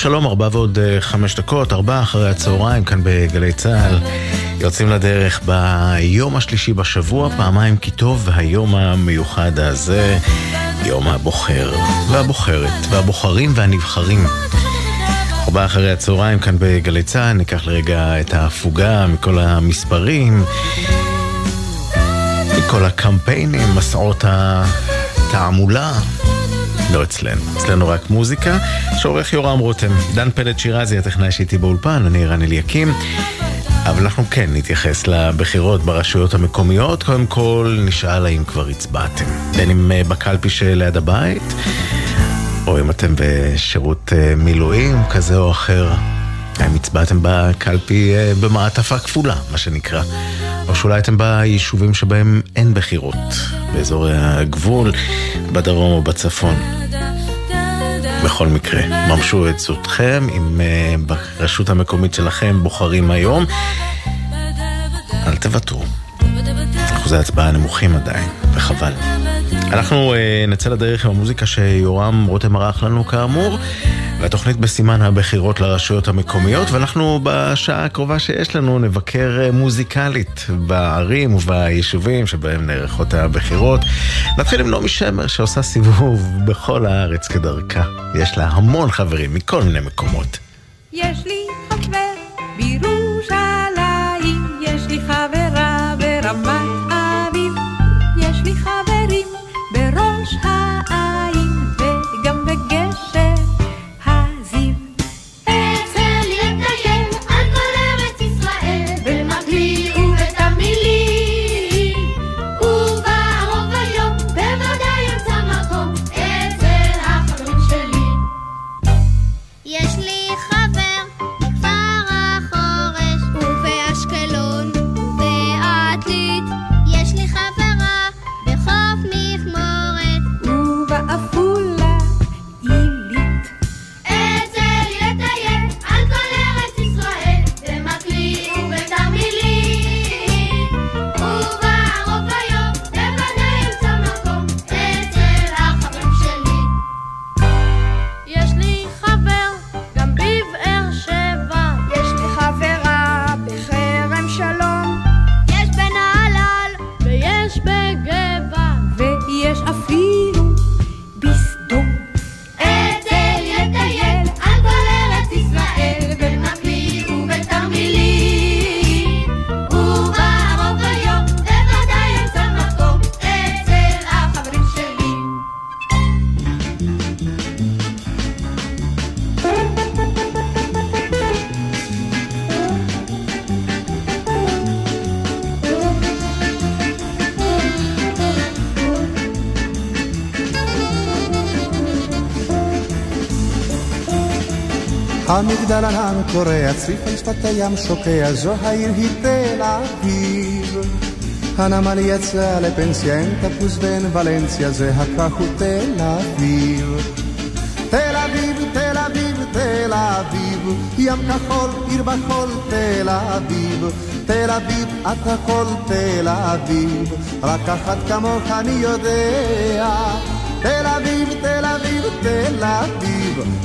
שלום ארבע ועוד אה, חמש דקות, ארבע אחרי הצהריים כאן בגלי צה"ל. יוצאים לדרך ביום השלישי בשבוע, פעמיים כי טוב, והיום המיוחד הזה, יום הבוחר והבוחרת והבוחרים והנבחרים. ארבע אחרי הצהריים כאן בגלי צה"ל, ניקח לרגע את ההפוגה מכל המספרים, מכל הקמפיינים, מסעות התעמולה. לא אצלנו, אצלנו רק מוזיקה, שעורך יורם רותם. דן פלד שירזי, הטכנאי שאיתי באולפן, אני רן אליקים. אבל אנחנו כן נתייחס לבחירות ברשויות המקומיות. קודם כל, נשאל האם כבר הצבעתם. בין אם אה, בקלפי שליד הבית, או אם אתם בשירות אה, מילואים כזה או אחר. האם הצבעתם בקלפי אה, במעטפה כפולה, מה שנקרא. או שאולי אתם ביישובים שבהם אין בחירות, באזורי הגבול, בדרום או בצפון. בכל מקרה, ממשו את זכותכם אם uh, ברשות המקומית שלכם בוחרים היום. אל תוותרו. אחוזי ההצבעה נמוכים עדיין, וחבל. אנחנו uh, נצא לדרך עם המוזיקה שיורם רותם ערך לנו כאמור. והתוכנית בסימן הבחירות לרשויות המקומיות, ואנחנו בשעה הקרובה שיש לנו נבקר אה, מוזיקלית בערים וביישובים שבהם נערכות הבחירות. נתחיל עם נעמי שמר שעושה סיבוב בכל הארץ כדרכה. יש לה המון חברים מכל מיני מקומות. יש לי חבר בירושלים, קורע, צריף על שפת הים שוקע, זו העיר היא תל אביב. הנמל יצא לפנסיה, אין תפוס ואין ולנסיה, זה הכך הוא תל אביב. תל אביב, תל אביב, תל אביב, ים כחול, עיר בחול, תל אביב. תל אביב, את הכל תל אביב, רק אחת כמוך אני יודע. תל אביב, תל אביב, תל אביב,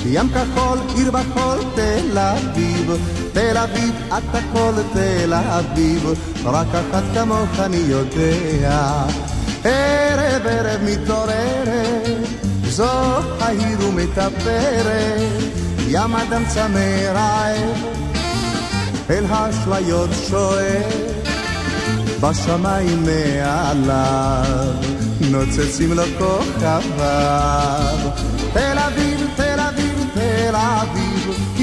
ים כחול, עיר בחול, תל אביב. תל אביב, את הכל תל אביב, רק אחת כמוך אני יודע. ערב ערב מתעוררת, זו העיר ומטפרת, ים אדם צמא רעב, אל האשליות שואף. בשמיים מעליו נוצצים לו כוכביו. תל אביב,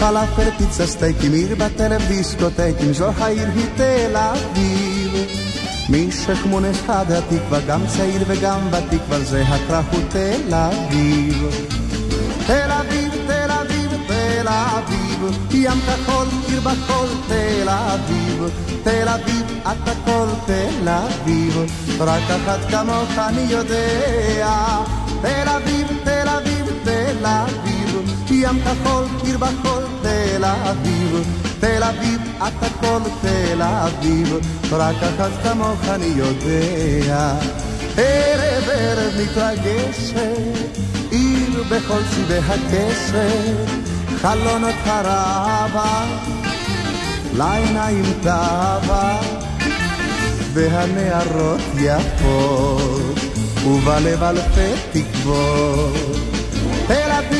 פלאפל, פיצה סטייקים, עיר בטלם דיסקוטקים, זו העיר היא תל אביב. משכמון אחד התקווה, גם צעיר וגם ותיק, אבל זה הקרב הוא תל אביב. תל אביב, תל אביב, תל אביב, ים כחול, עיר בחול, תל אביב. תל אביב, את הכל תל אביב, רק אחת כמוך אני יודע. תל אביב, תל אביב, תל אביב, ים כחול, עיר בחול, תל אביב. תל אביב, את הכל תל אביב, רק אחת כמוך אני יודע. ערב ערב מתרגשת, עיר בכל צבעי הקשת, חלונות הרבה, לעיניים תאווה, והנערות יפות, ובלב אלפי תקוות. תל אביב,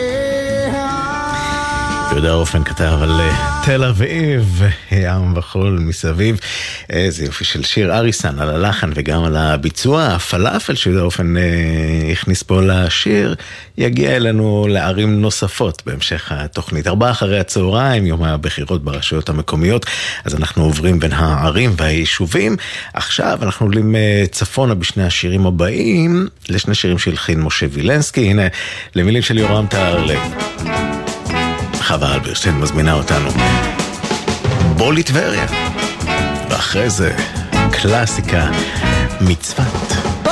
יהודה אופן כתב על אה, תל אביב, ים וחול מסביב. איזה יופי של שיר. אריסן על הלחן וגם על הביצוע. הפלאפל שיהודה אה, הכניס פה לשיר, יגיע אלינו לערים נוספות בהמשך התוכנית. ארבעה אחרי הצהריים, יום הבחירות ברשויות המקומיות, אז אנחנו עוברים בין הערים והיישובים. עכשיו אנחנו עולים אה, צפונה בשני השירים הבאים, לשני שירים שהלחין משה וילנסקי. הנה, למילים של יורם טהרלב. חווה אלברשטיין מזמינה אותנו. בוא לטבריה. ואחרי זה, קלאסיקה מצוות. בוא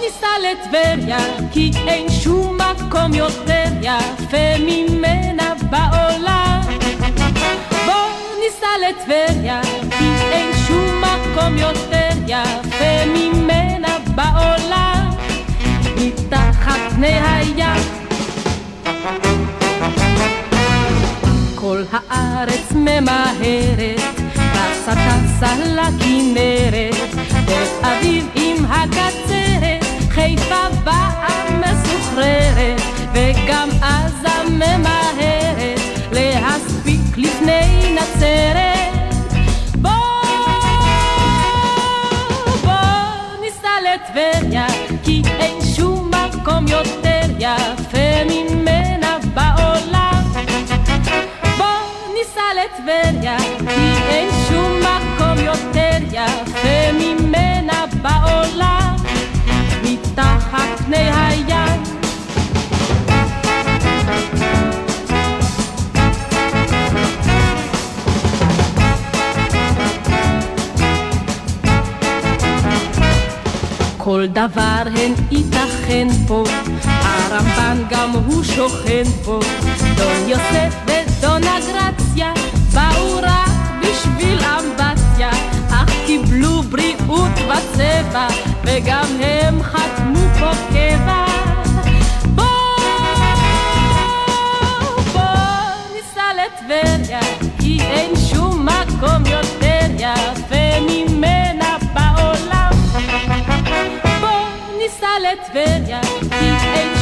ניסע לטבריה, כי אין שום מקום יותר יפה ממנה בעולם. בוא ניסע לטבריה, כי אין שום מקום יותר יפה ממנה בעולם. מתחת פני הים. כל הארץ ממהרת, טסה טסה לכנרת, תל אביב עם הקצרת, חיפה באה מסוחררת, וגם עזה ממהרת, להספיק לפני נצרת. יפה ממנה בעולם, מתחת פני הים. כל דבר הן ייתכן פה, הרמב"ן גם הוא שוכן פה, דון יוסף ודון אגרציה בריאות וצבע, וגם הם חתמו פה קבע. בוא, בוא ניסע לטבריה, כי אין שום מקום יותר יפה ממנה בעולם. בוא ניסע לטבריה, כי אין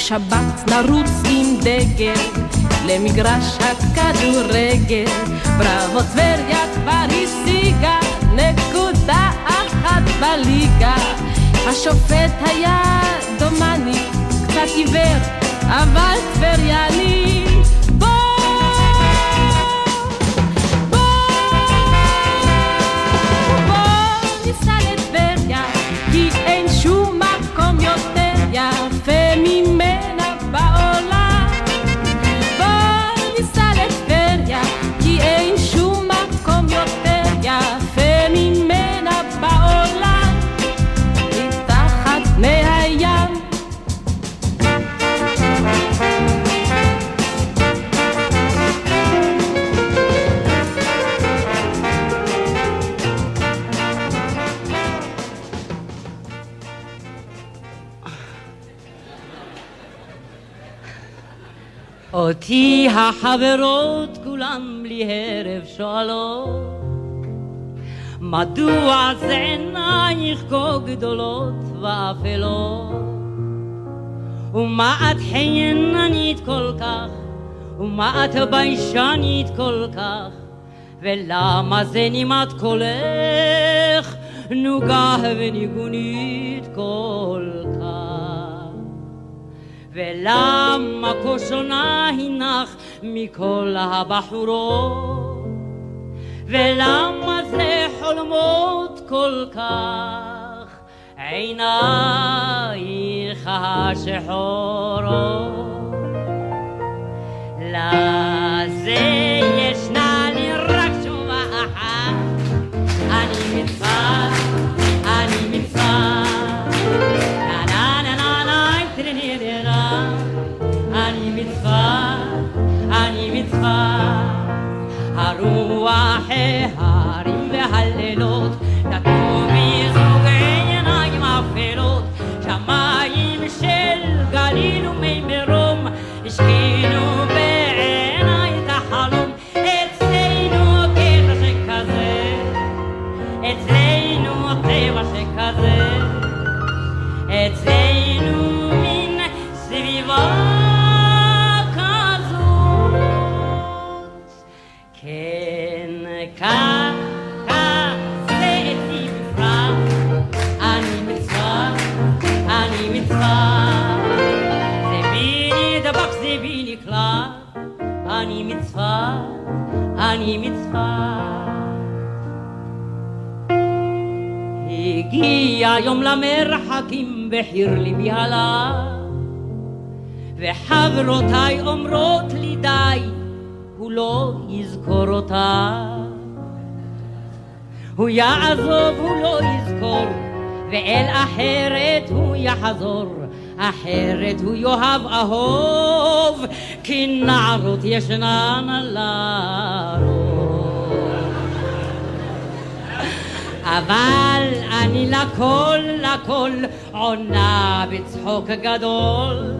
בשבת נרוץ עם דגל למגרש הכדורגל, בראבו טבריה כבר השיגה נקודה אחת בליגה. השופט היה דומני, קצת עיוור, אבל טבריאני. אותי החברות כולם בלי הרף שואלות מדוע זה עינייך כה גדולות ואפלות? ומה את חייננית כל כך, ומה את ביישנית כל כך, ולמה זה נימת קולך, נוגה וניגונית כל כך? ולמה כה שונה הינך מכל הבחורות? ולמה זה חולמות כל כך עינייך השחורות? לזה והלילות אני מצווה. הגיע יום למרחקים בחיר ליבי הלך, וחברותיי אומרות לי די, הוא לא יזכור אותה. הוא יעזוב, הוא לא יזכור, ואל אחרת הוא יחזור. אחרת הוא יאהב אהוב, כי נערות ישנן לרוב. אבל אני לכל לכל עונה בצחוק גדול.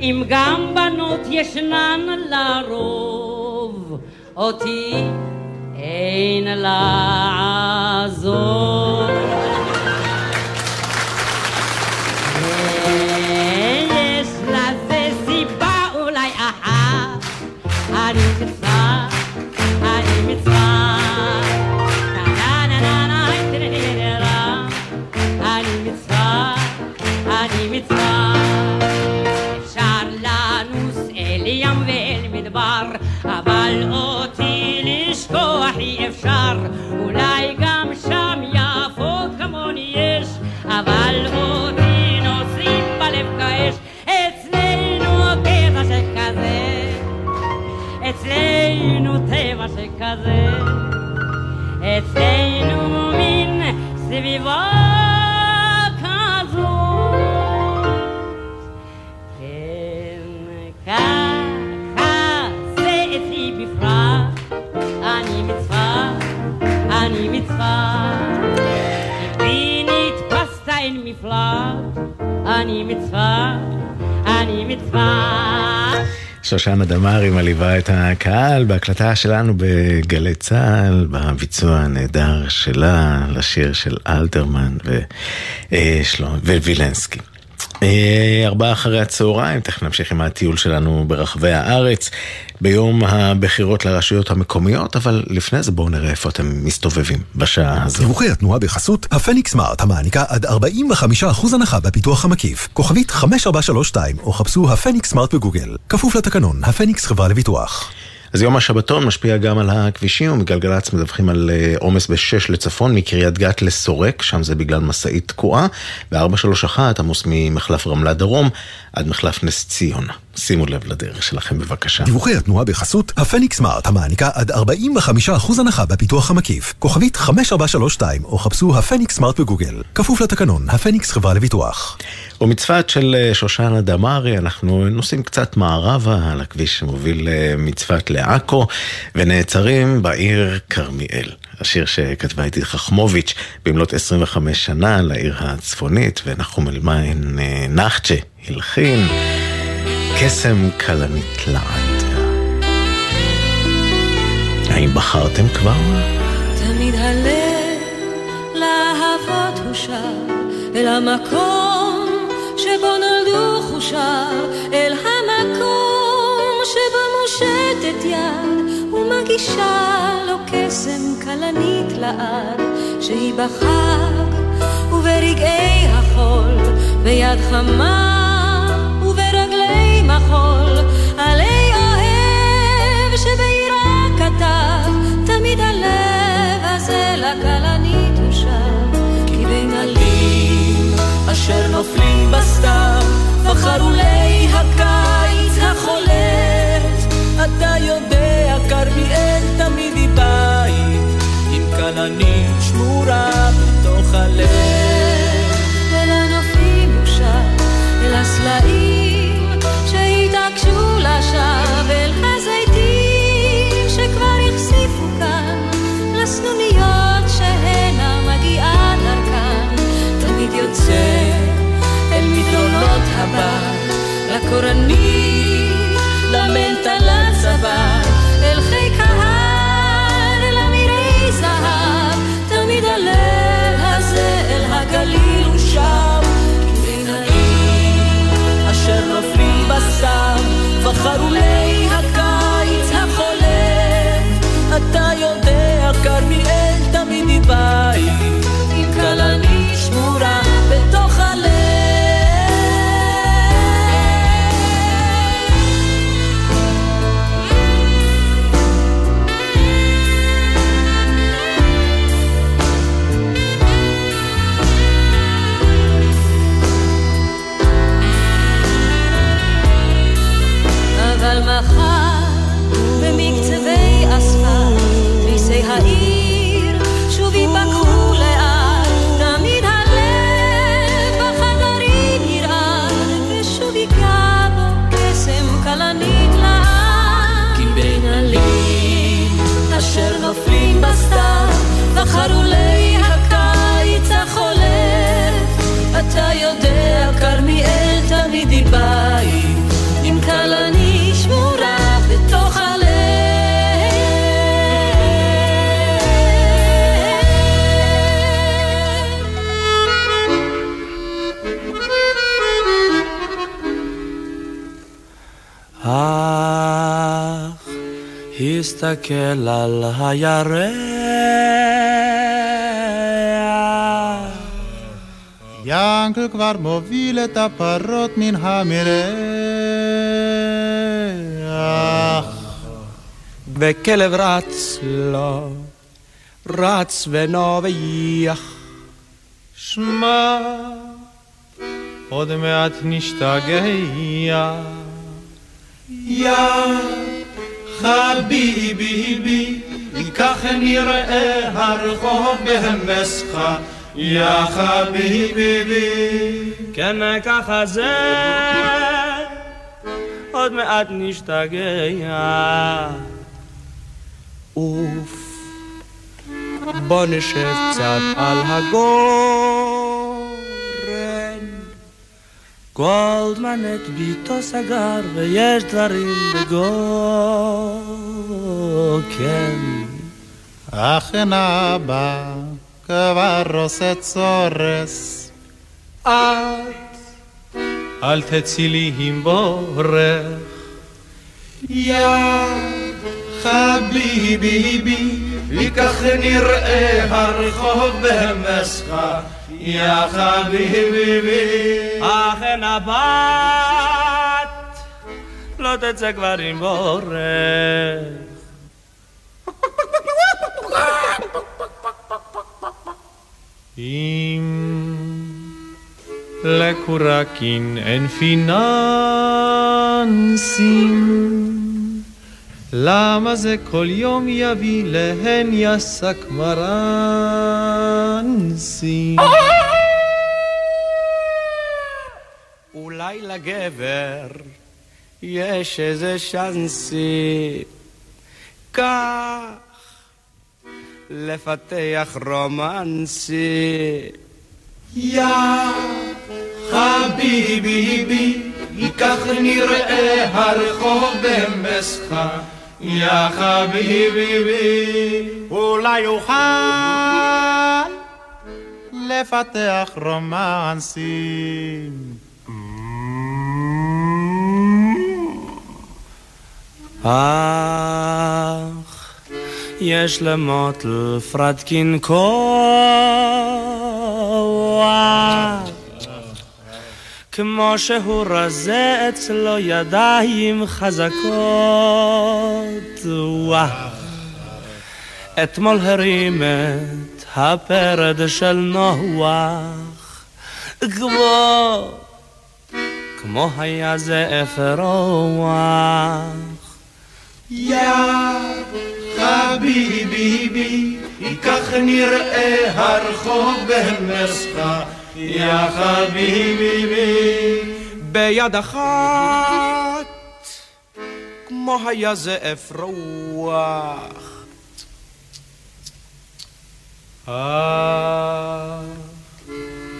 אם גם בנות ישנן לרוב, אותי אין לעזוב. מצווה. אפשר לנוס אל ים ואל מדבר, אבל אותי לשכוח אי אפשר. אולי גם שם יפות כמוני יש, אבל אותי נושאים בלב כאש. אצלנו קטע שכזה, אצלנו טבע שכזה, אצלנו מין סביבה שושנה דמארי מלווה את הקהל בהקלטה שלנו בגלי צה"ל, בביצוע הנהדר שלה לשיר של אלתרמן ושלום ווילנסקי. אה, ארבעה אחרי הצהריים, תכף נמשיך עם הטיול שלנו ברחבי הארץ, ביום הבחירות לרשויות המקומיות, אבל לפני זה בואו נראה איפה אתם מסתובבים בשעה הזו. דיווחי התנועה בחסות הפניקס סמארט המעניקה עד 45% הנחה בפיתוח המקיף. כוכבית 5432 או חפשו הפניקס סמארט בגוגל. כפוף לתקנון, הפניקס חברה לביטוח. אז יום השבתון משפיע גם על הכבישים, ומגלגלצ מדווחים על אה, עומס ב-6 לצפון, מקריית גת לסורק, שם זה בגלל משאית תקועה, ו-431 עמוס ממחלף רמלה דרום עד מחלף נס ציונה. שימו לב לדרך שלכם בבקשה. דיווחי התנועה בחסות הפניקס סמארט המעניקה עד 45% הנחה בפיתוח המקיף. כוכבית 5432 או חפשו הפניקס סמארט בגוגל. כפוף לתקנון, הפניקס חברה לביטוח. ומצוות של אה, שושנה דמארי, אנחנו נוסעים קצת מערבה על הכביש שמוביל אה, מצוות לעכו, ונעצרים בעיר כרמיאל. השיר שכתבה איתי חכמוביץ' במלאת 25 שנה לעיר הצפונית, ונחום אלמיין אה, נחצ'ה הלחין קסם כלנית לעד. האם בחרתם כבר? תמיד הלב שב אל המקום שבו נולדו חושיו, אל המקום שבו מושטת יד ומגישה לו קסם כלנית לעד, שהיא בחג וברגעי החול, ביד חמה וברגלי מחול, עלי אוהב שבעירה כתב, תמיד הלב הזה לכלנית הושב, כי בין אשר נופלים בסתיו, בחרולי הקיץ החולף. אתה יודע, כרמיאל תמיד היא בית, עם כלנית שמורה בתוך הלב. אל הנופים יושב, אל הסלעים לקורנית, הירח ינקל כבר מוביל את הפרות מן המרח. וכלב רץ לו, רץ ונובח. שמע, עוד מעט נשתגע. יא חביבי, כך נראה הרחוב בהמסך. יא חביבי. כן ככה זה, עוד מעט נשתגע. אוף, בוא נשב קצת על הגורן. גולדמן את ביתו סגר ויש דברים בגוקן. אכן אבא כבר עושה צורס. את אל תצאי לי עם בורך. יא חביבי, וכך נראה הרחוב במסחה. יא חביבי. אכן הבת לא תצא כבר עם בורח. אם לקורקין אין פיננסים, למה זה כל יום יביא להן יסק מרנסים? אולי לגבר יש איזה שאנסי כך לפתח רומנסי יא חביבי, כך נראה הרחוב במסחה. יא חביבי, אולי אוכל לפתח רומנסים. אך יש למוטל פרדקין כוח כמו שהוא רזה אצלו ידיים חזקות. אתמול הרים את הפרד של נוח. כמו כמו היה זה אפרוח יא חביבי, כך נראה הרחוב במסחה. יא חביבי, ביד אחת כמו היה זה אפרוח אה,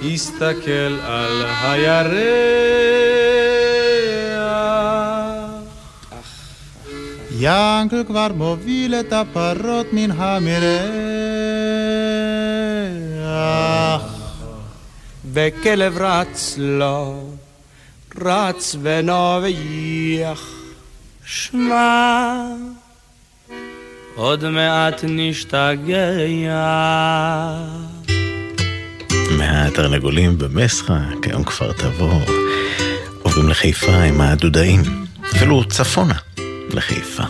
הסתכל על הירח ינקל כבר מוביל את הפרות מן המרח. וכלב רץ לו, רץ ונובח. שמע, עוד מעט נשתגע. מהתרנגולים במסחה, כיום כפר תבור, עוברים לחיפה עם הדודאים, אפילו צפונה לחיפה.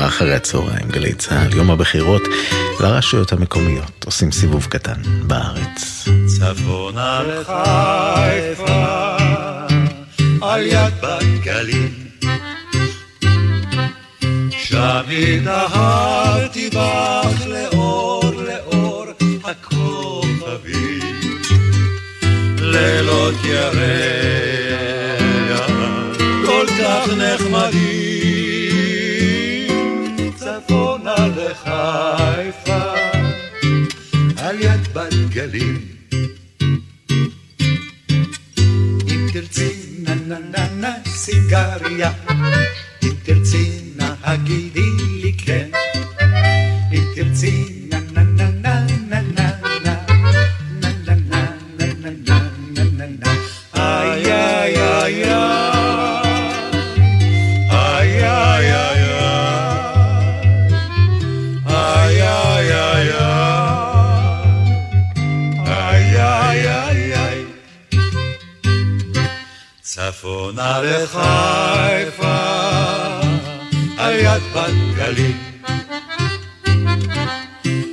ארבעה אחרי הצהריים, גלי צה"ל, יום הבחירות לרשויות המקומיות, עושים סיבוב קטן בארץ. צפונה לחיפה, על יד בת גלים. שם התאהבתי בך לאור לאור הכוכבים. לילות ירח, כל כך נחמדים. צפונה לחיפה, על יד בת גלים. אם תרצי נה נה נה נה סיגריה, אם תרצי נא צפונה לחיפה, על יד בת גלים.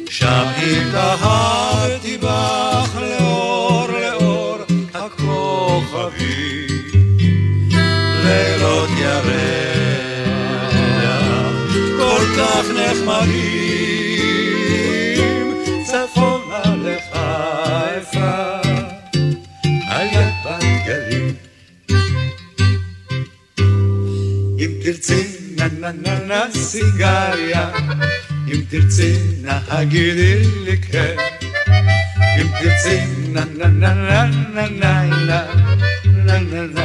שם התאהבתי בך לאור לאור הכוכבים. לילות ירח, כל כך נחמדים. נה נה נה נה סיגריה, אם תרצי נא הגידי לי כן. אם תרצי נה נה נה נה נה נה נה נה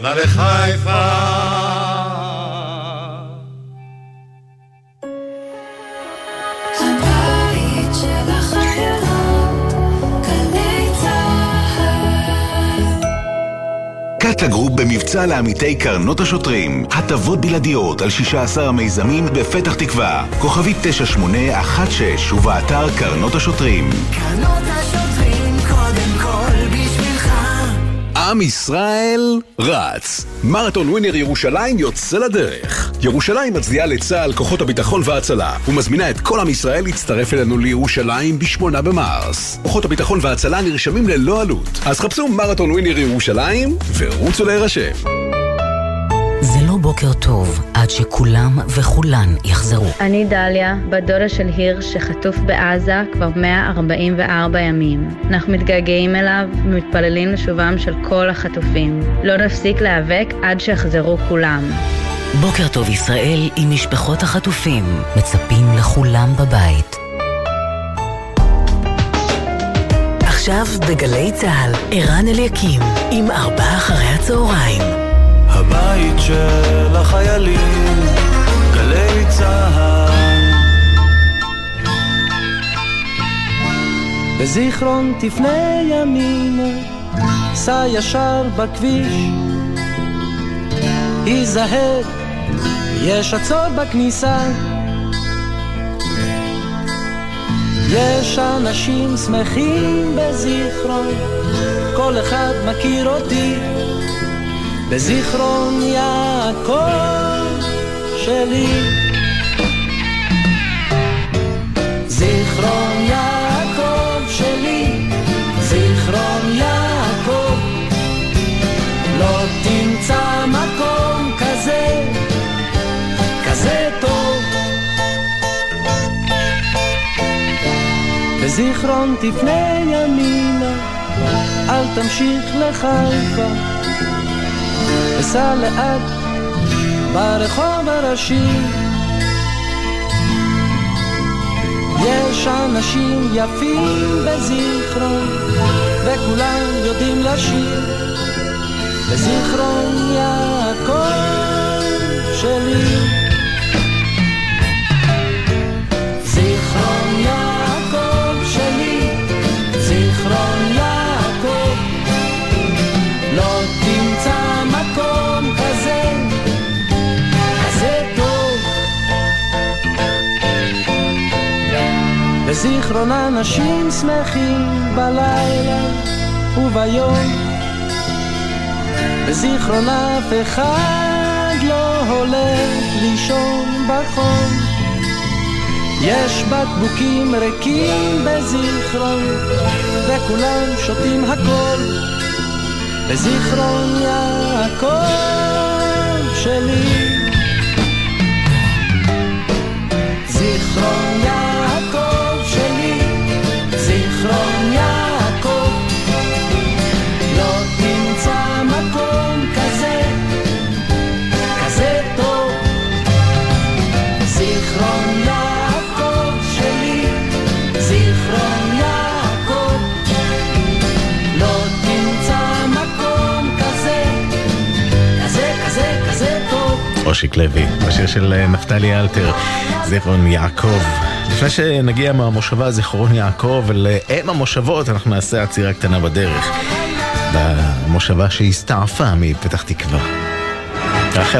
צפונה לחיפה הבית של החיילות, גלי צהל. קאטה גרופ במבצע לעמיתי קרנות השוטרים. הטבות בלעדיות על 16 המיזמים בפתח תקווה. כוכבית 9816 ובאתר קרנות השוטרים. קרנות השוטרים עם ישראל רץ. מרתון ווינר ירושלים יוצא לדרך. ירושלים מצדיעה לצה"ל, כוחות הביטחון וההצלה, ומזמינה את כל עם ישראל להצטרף אלינו לירושלים ב-8 במרס. כוחות הביטחון וההצלה נרשמים ללא עלות. אז חפשו מרתון ווינר ירושלים ורוצו להירשם. בוקר טוב עד שכולם וכולן יחזרו. אני דליה, בת דודה של הירש שחטוף בעזה כבר 144 ימים. אנחנו מתגעגעים אליו ומתפללים לשובם של כל החטופים. לא נפסיק להיאבק עד שיחזרו כולם. בוקר טוב ישראל עם משפחות החטופים. מצפים לכולם בבית. עכשיו בגלי צה"ל, ערן אליקים, עם ארבעה אחרי הצהריים. הבית של החיילים, גלי צה"ל. בזיכרון תפנה ימינה, סע ישר בכביש. היזהר, יש עצור בכניסה. יש אנשים שמחים בזיכרון, כל אחד מכיר אותי. בזיכרון יעקב שלי. זיכרון יעקב שלי, זיכרון יעקב, לא תמצא מקום כזה, כזה טוב. בזיכרון תפנה ימינה, אל תמשיך לחיפה. וסע לאט ברחוב הראשי. יש אנשים יפים בזיכרון וכולם יודעים לשיר. בזיכרון יעקב שלי בזיכרון אנשים שמחים בלילה וביום. בזיכרון אף אחד לא הולך לישון בחום. יש בקבוקים ריקים בזיכרון, וכולם שותים הכל. בזיכרון יעקב שלי. זיכרון יעקב טוב. אושיק לוי, בשיר של אה, נפתלי אלתר, זיכרון יעקב. לפני שנגיע מהמושבה זיכרון יעקב אל אה, אם המושבות, אנחנו נעשה עצירה קטנה בדרך. במושבה שהסתעפה מפתח תקווה.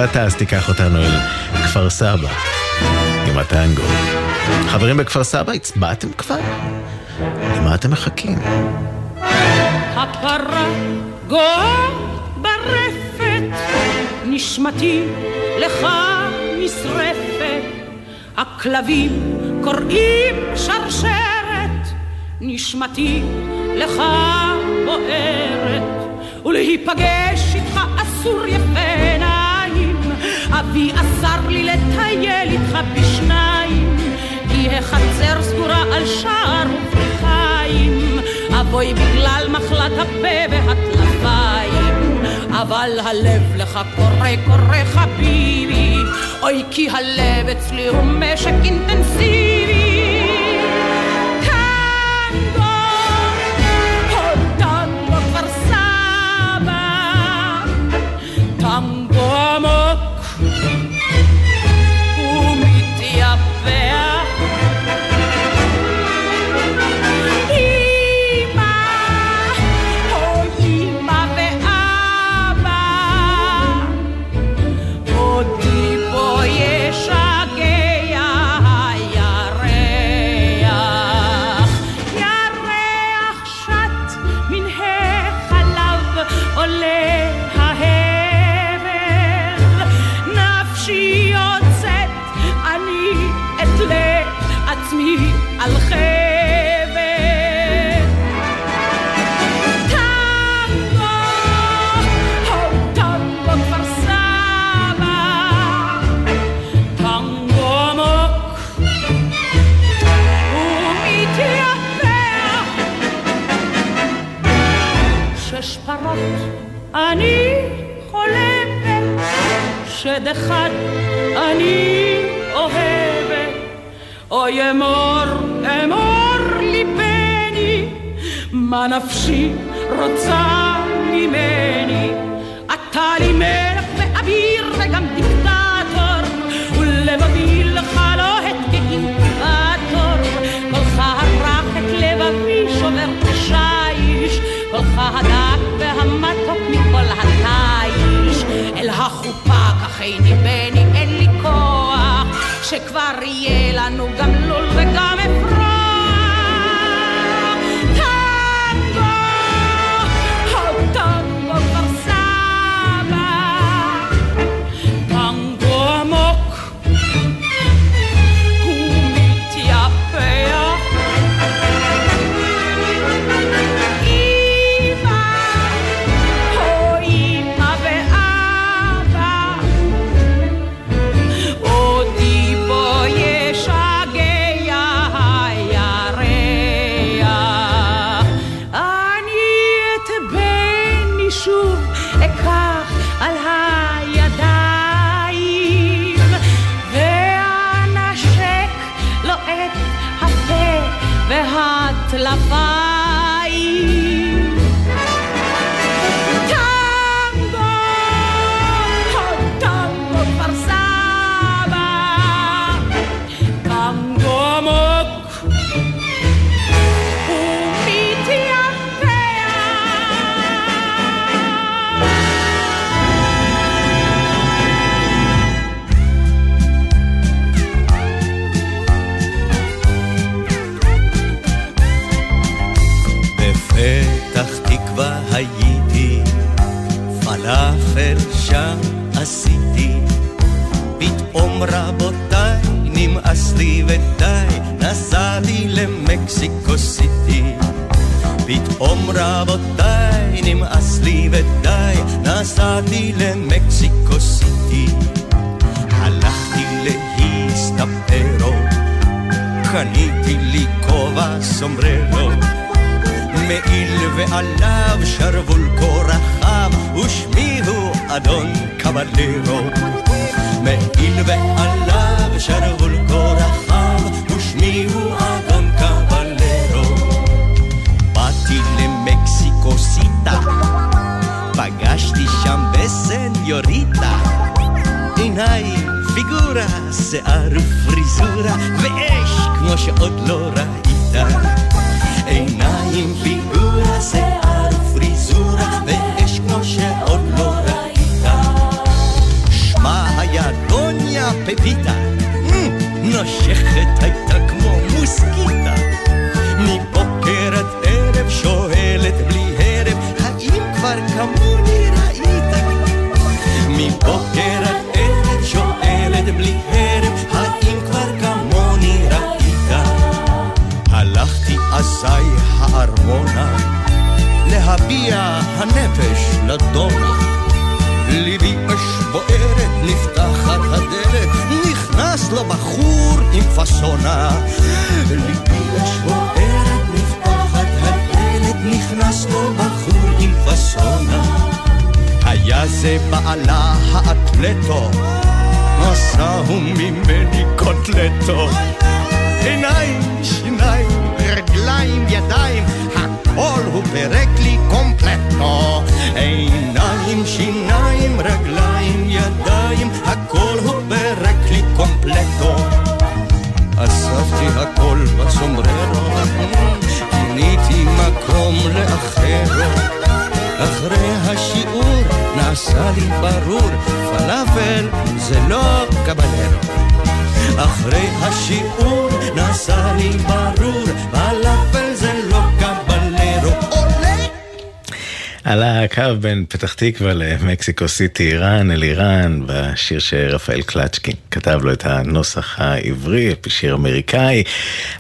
אתה אז תיקח אותנו אל כפר סבא עם הטנגו. חברים בכפר סבא, הצבעתם כבר? למה אתם מחכים? הפרה גואה ברפת, נשמתי לך נשרפת, הכלבים קוראים שרשרת, נשמתי לך בוערת, ולהיפגש איתך אסור יפה עיניים, אבי אסר לי לטייל איתך בשניים, כי החצר סגורה על שער ופריחיים, אבוי בגלל מחלת הפה והטלפיים, אבל הלב לך קורא קורא חביבי, אוי כי הלב אצלי הוא משק אינטנסיבי. למקסיקו סיטי. הלכתי להסתפרו, קניתי לי כובע סומבררו. מעיל ועליו שרוול כה רחב, ושמי הוא אדון קבלרו. מעיל ועליו שרוול כה רחב, ושמי הוא אדון קבלרו. באתי למקסיקו סיטה, פגשתי שם בסניוריטה. עיניים, פיגורה, שיער ופריזורה, ואש כמו שעוד לא ראית. עיניים, פיגורה, שיער ופריזורה, ואש כמו שעוד לא ראית. שמה היה דוניה פפיטה, נושכת הייתה כמו מוסקיטה. להביע הנפש לדונה. ליבי אש בוערת, נפתחת הדלת, נכנס לו בחור עם פאסונה. ליבי אש בוערת, נפתחת הדלת, נכנס לו בחור עם פאסונה. היה זה בעלה האתלטו, עשהו ממני קוטלטו. עיניים, שיניים, רגליים, ידיים, הוא פירק לי קומפלטו. עיניים, שיניים, רגליים, ידיים, הכל הוא פירק לי קומפלטו. אספתי הכל בסומבררו, פיניתי מקום לאחרו. אחרי השיעור נעשה לי ברור, פלאפל זה לא קבלרו. אחרי השיעור נעשה לי ברור, פלאפל על הקו בין פתח תקווה למקסיקו סיטי איראן אל איראן, בשיר שרפאל קלצ'קין כתב לו את הנוסח העברי, שיר אמריקאי.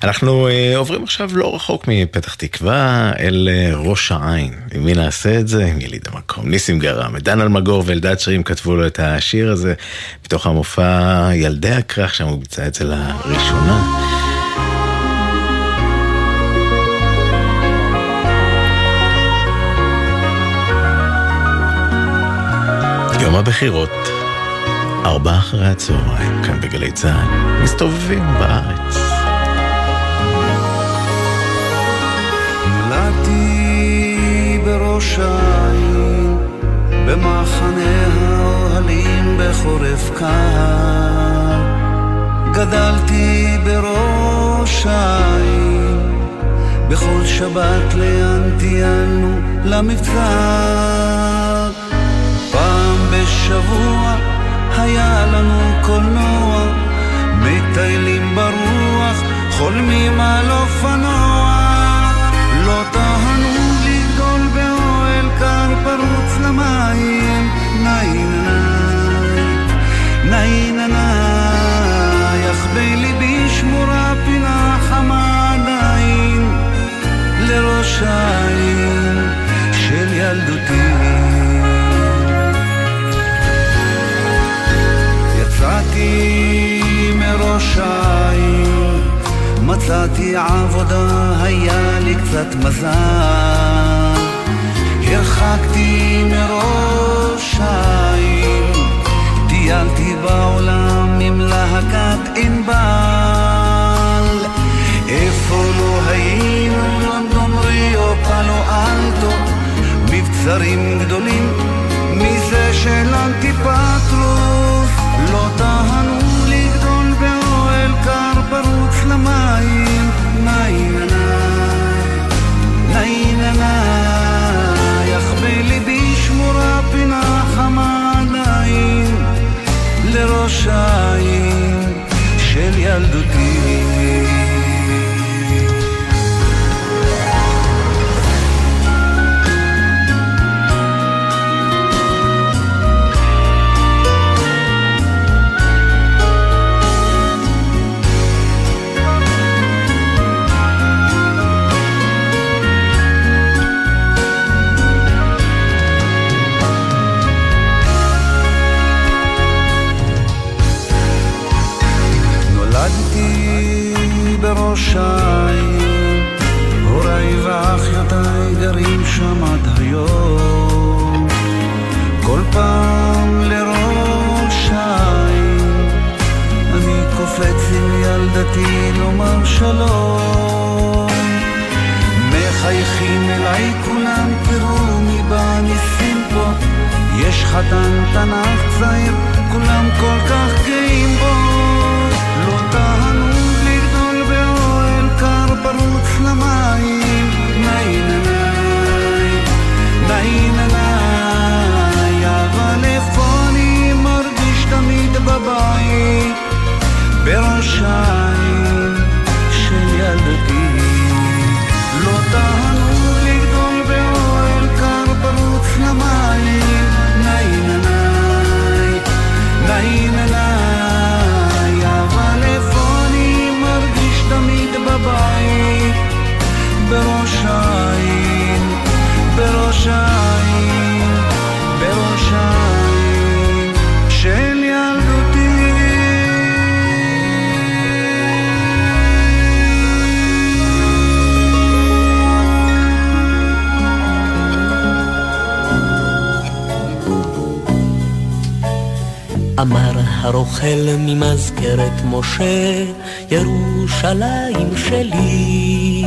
אנחנו uh, עוברים עכשיו לא רחוק מפתח תקווה אל uh, ראש העין. עם מי נעשה את זה? עם יליד המקום. ניסים גרם, דן אלמגור ואלדד שרים כתבו לו את השיר הזה, בתוך המופע ילדי הכרך, שם הוא ביצע את זה לראשונה. יום הבחירות, ארבע אחרי הצהריים, כאן בגלי צה"ל, מסתובבים בארץ. נולדתי בראש העין, במחנה האוהלים בחורף קר. גדלתי בראש העין, בכל שבת לאן טיילנו למבצר. פעם בשבוע היה לנו קולנוע, מטיילים ברוח, חולמים על אופנוע. לא טענו לגדול באוהל קר פרוץ למים, ניין ניין ניין אך בליבי שמורה פינה חמה עדיין לראש העין מצאתי עבודה, היה לי קצת מזל. הרחקתי מראש העין, טיילתי בעולם עם להקת ענבל. איפה לא היינו, לונדון, ריו, פלו אלטו, מבצרים גדולים, מזה של אנטיפטרוס. לא טענו למים, העין של ילדותי. הרוכל ממזכרת משה, ירושלים שלי.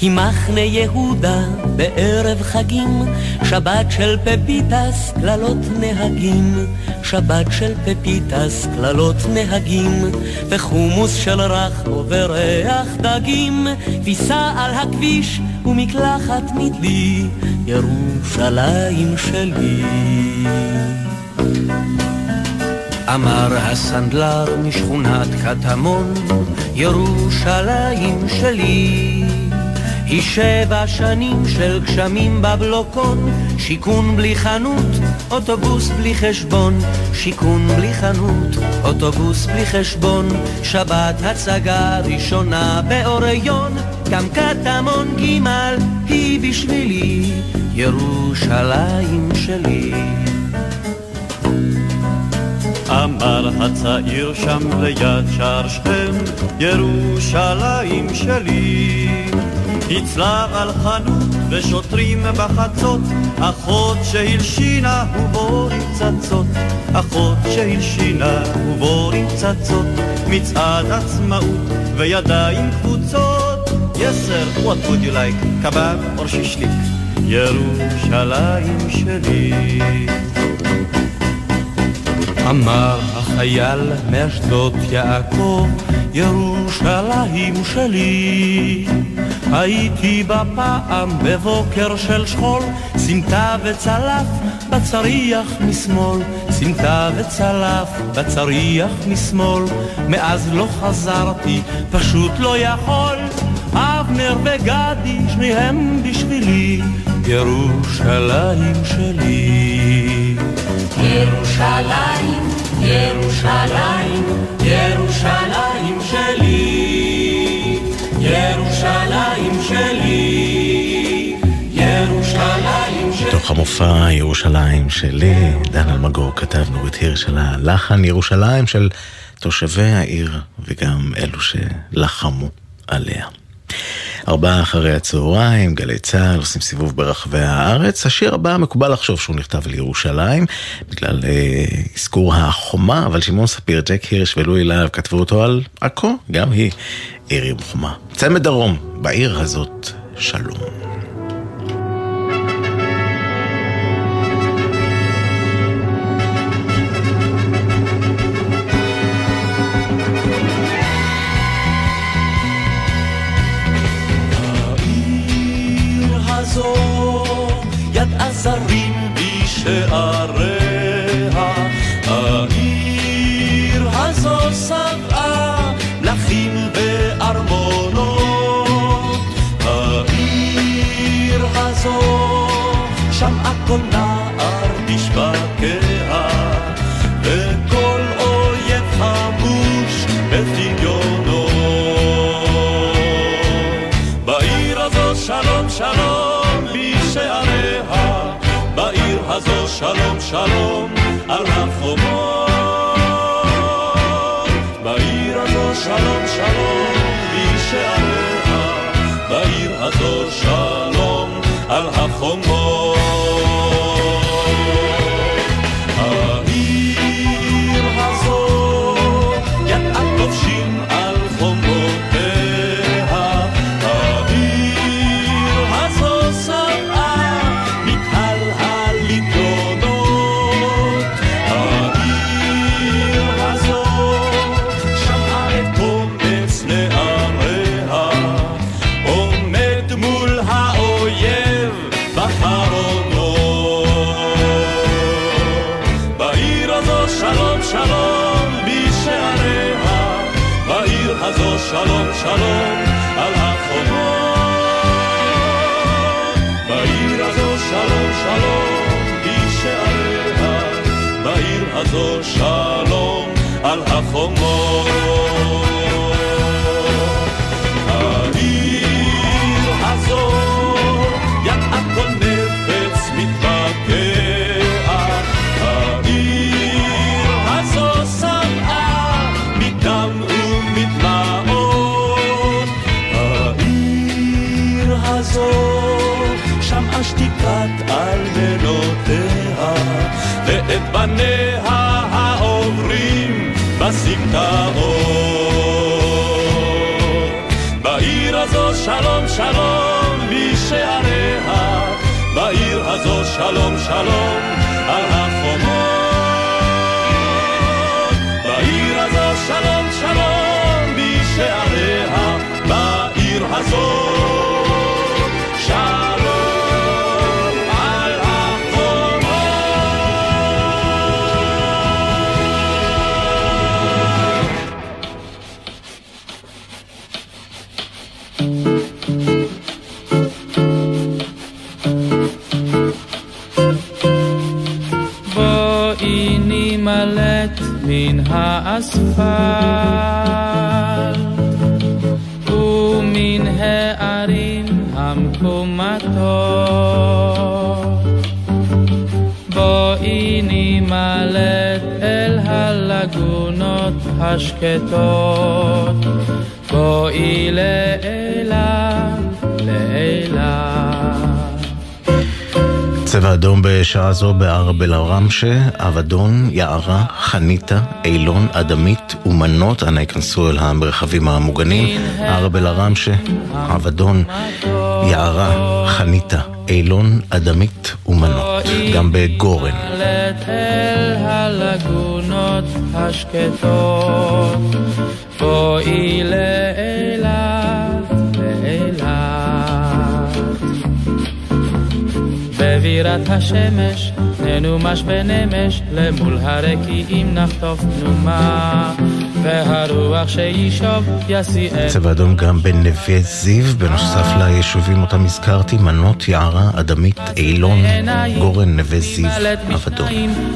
היא מחנה יהודה בערב חגים, שבת של פפיטס, קללות נהגים. שבת של פפיטס, קללות נהגים, וחומוס של רחמו וריח דגים, כביסה על הכביש ומקלחת מדלי, ירושלים שלי. אמר הסנדלר משכונת קטמון, ירושלים שלי. היא שבע שנים של גשמים בבלוקון, שיכון בלי חנות, אוטובוס בלי חשבון, שיכון בלי חנות, אוטובוס בלי חשבון, שבת הצגה ראשונה באוריון, גם קטמון ג' היא בשבילי, ירושלים שלי. אמר הצעיר שם ליד שער שכם, ירושלים שלי. הצלב על חנות ושוטרים בחצות, אחות שהלשינה ובורים צצות, אחות שהלשינה ובורים צצות, מצעד עצמאות וידיים קבוצות. Yes sir, what would you like? קבב או שישליק? ירושלים שלי. אמר החייל מאשדות יעקב, ירושלים שלי. הייתי בה פעם בבוקר של שכול, סמטה וצלף בצריח משמאל, סמטה וצלף בצריח משמאל, מאז לא חזרתי, פשוט לא יכול. אבנר וגדי, שניהם בשבילי, ירושלים שלי. ירושלים, ירושלים, ירושלים שלי, ירושלים שלי, ירושלים שלי. המופע ירושלים שלי, דן אלמגור כתב נורית הירש על הלחן ירושלים של תושבי העיר וגם אלו שלחמו עליה. ארבעה אחרי הצהריים, גלי צה"ל עושים סיבוב ברחבי הארץ. השיר הבא מקובל לחשוב שהוא נכתב על ירושלים, בגלל אה, החומה, אבל שמעון ספיר, ג'ק הירש ולואי להב כתבו אותו על עכו, גם היא עיר עם חומה. צמד דרום, בעיר הזאת שלום. העיר הזו ידעה זרים בשעריה, העיר הזו שבעה מלכים וארמונות, העיר הזו שמעה כל נער בשבקיה, שלום שלום על החומות. בעיר הזו שלום שלום בשעריה, בעיר הזו שלום על החומות. שלום על החומות. בעיר הזו שלום שלום בשעריה, בעיר הזו שלום על החומות. שלום שלום בשעריה, בעיר הזו שלום שלום על החומות. בעיר הזו שלום שלום בשעריה, בעיר הזו האספלט ומן הערים המקומטות בואי נימלט אל הלגונות השקטות בואי לאילת, לאילת צבע אדום בשעה זו בארבל ארמשה, אבדון, יערה, חניתה, אילון, אדמית ומנות. אנא ייכנסו אל המרחבים המוגנים. ארבל ארמשה, אבדון, יערה, חניתה, אילון, אדמית ומנות. גם בגורן. השקטות, בואי לאילת, בבירת השמש, ננומש בנמש, למול הרקיעים נחטוף תנומה, והרוח שישוב יסיענו. צבע אדום גם בנווה זיו, בנוסף ליישובים אותם הזכרתי, מנות, יערה, אדמית, אילון, גורן, נווה זיו, אבדון.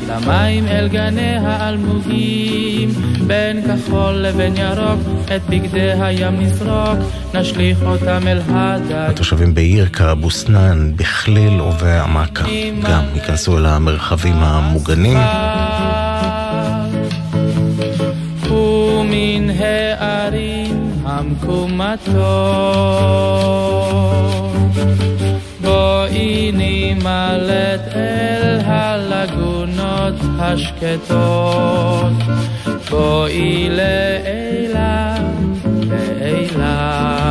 למים אל גני האלמוגים, בין כחול לבין ירוק, את בגדי הים נזרוק, נשליך אותם אל הדג. התושבים בירקה, אבו סנאן, בכליל ובעמקה גם ייכנסו אל המרחבים המוגנים. ומן הערים המקומתות בואי נמלט אל הלגונות השקטות. בואי לאילת, לאילת.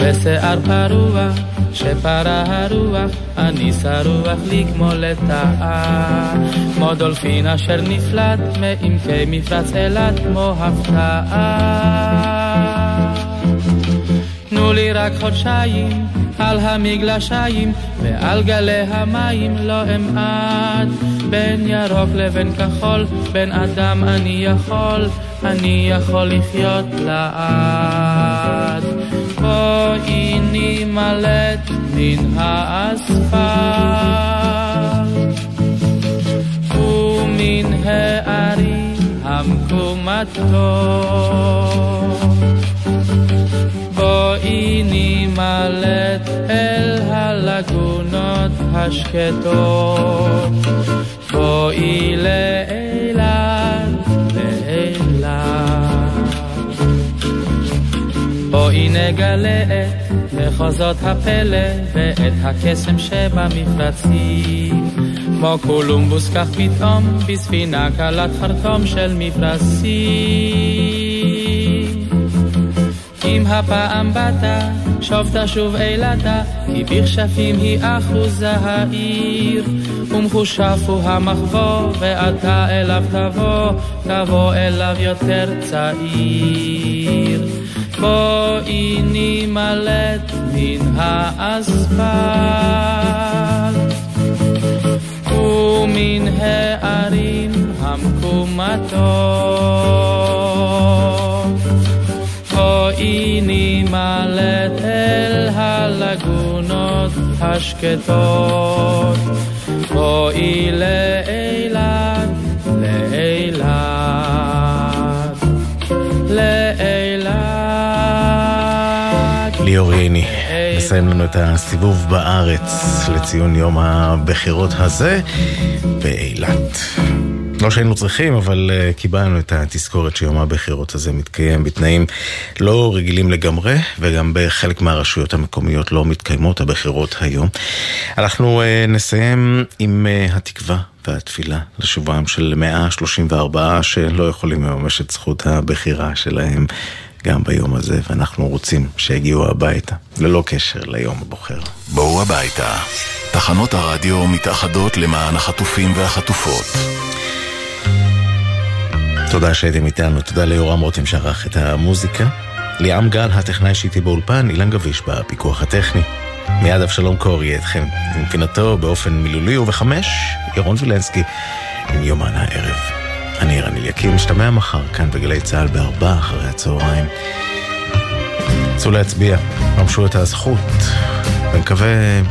בשיער פרוע שפרה הרוח, אני שרוח לי כמו לטאה, כמו דולפין אשר נפלט מעמקי מפרץ אילת כמו הפתעה. תנו לי רק חודשיים על המגלשיים ועל גלי המים לא אמעט בין ירוק לבין כחול בין אדם אני יכול אני יכול לחיות לעד. בואי נמלט מן האספלט ומן הערים המקומתות בואי נמלט אל הלגונות השקטות. בואי לאילת, לאילת בואי נגלה את מחוזות הפלא ואת הקסם שבמפרצים כמו קולומבוס כך פתאום בספינה קלת חרטום של מפרשים אם הפעם באת, שוב תשוב אילתה, כי בכשפים היא אחוזה העיר. ומחושף הוא המחבוא, ואתה אליו תבוא, תבוא אליו יותר צעיר. בואי נמלט מן האספלט, ומן הערים המקומתות. בואי נמלט אל הלגונות השקטות, בואי לאילת, לאילת, ליאור ייני מסיים לנו את הסיבוב בארץ לציון יום הבחירות הזה באילת. לא שהיינו צריכים, אבל uh, קיבלנו את התזכורת שיום הבחירות הזה מתקיים בתנאים לא רגילים לגמרי, וגם בחלק מהרשויות המקומיות לא מתקיימות הבחירות היום. אנחנו uh, נסיים עם uh, התקווה והתפילה לשובם של 134 שלא יכולים לממש את זכות הבחירה שלהם. גם ביום הזה, ואנחנו רוצים שיגיעו הביתה, ללא קשר ליום הבוחר. בואו הביתה. תחנות הרדיו מתאחדות למען החטופים והחטופות. תודה שהייתם איתנו, תודה ליורם רותם שערך את המוזיקה. ליאם גל, הטכנאי שאיתי באולפן, אילן גביש בפיקוח הטכני. מיד אבשלום קור יהיה אתכם עם פינתו באופן מילולי, ובחמש, ירון וילנסקי עם יומן הערב. אני רן אליקים, משתמע מחר כאן בגלי צה"ל בארבע אחרי הצהריים. צאו להצביע, ממשו את הזכות, ומקווה...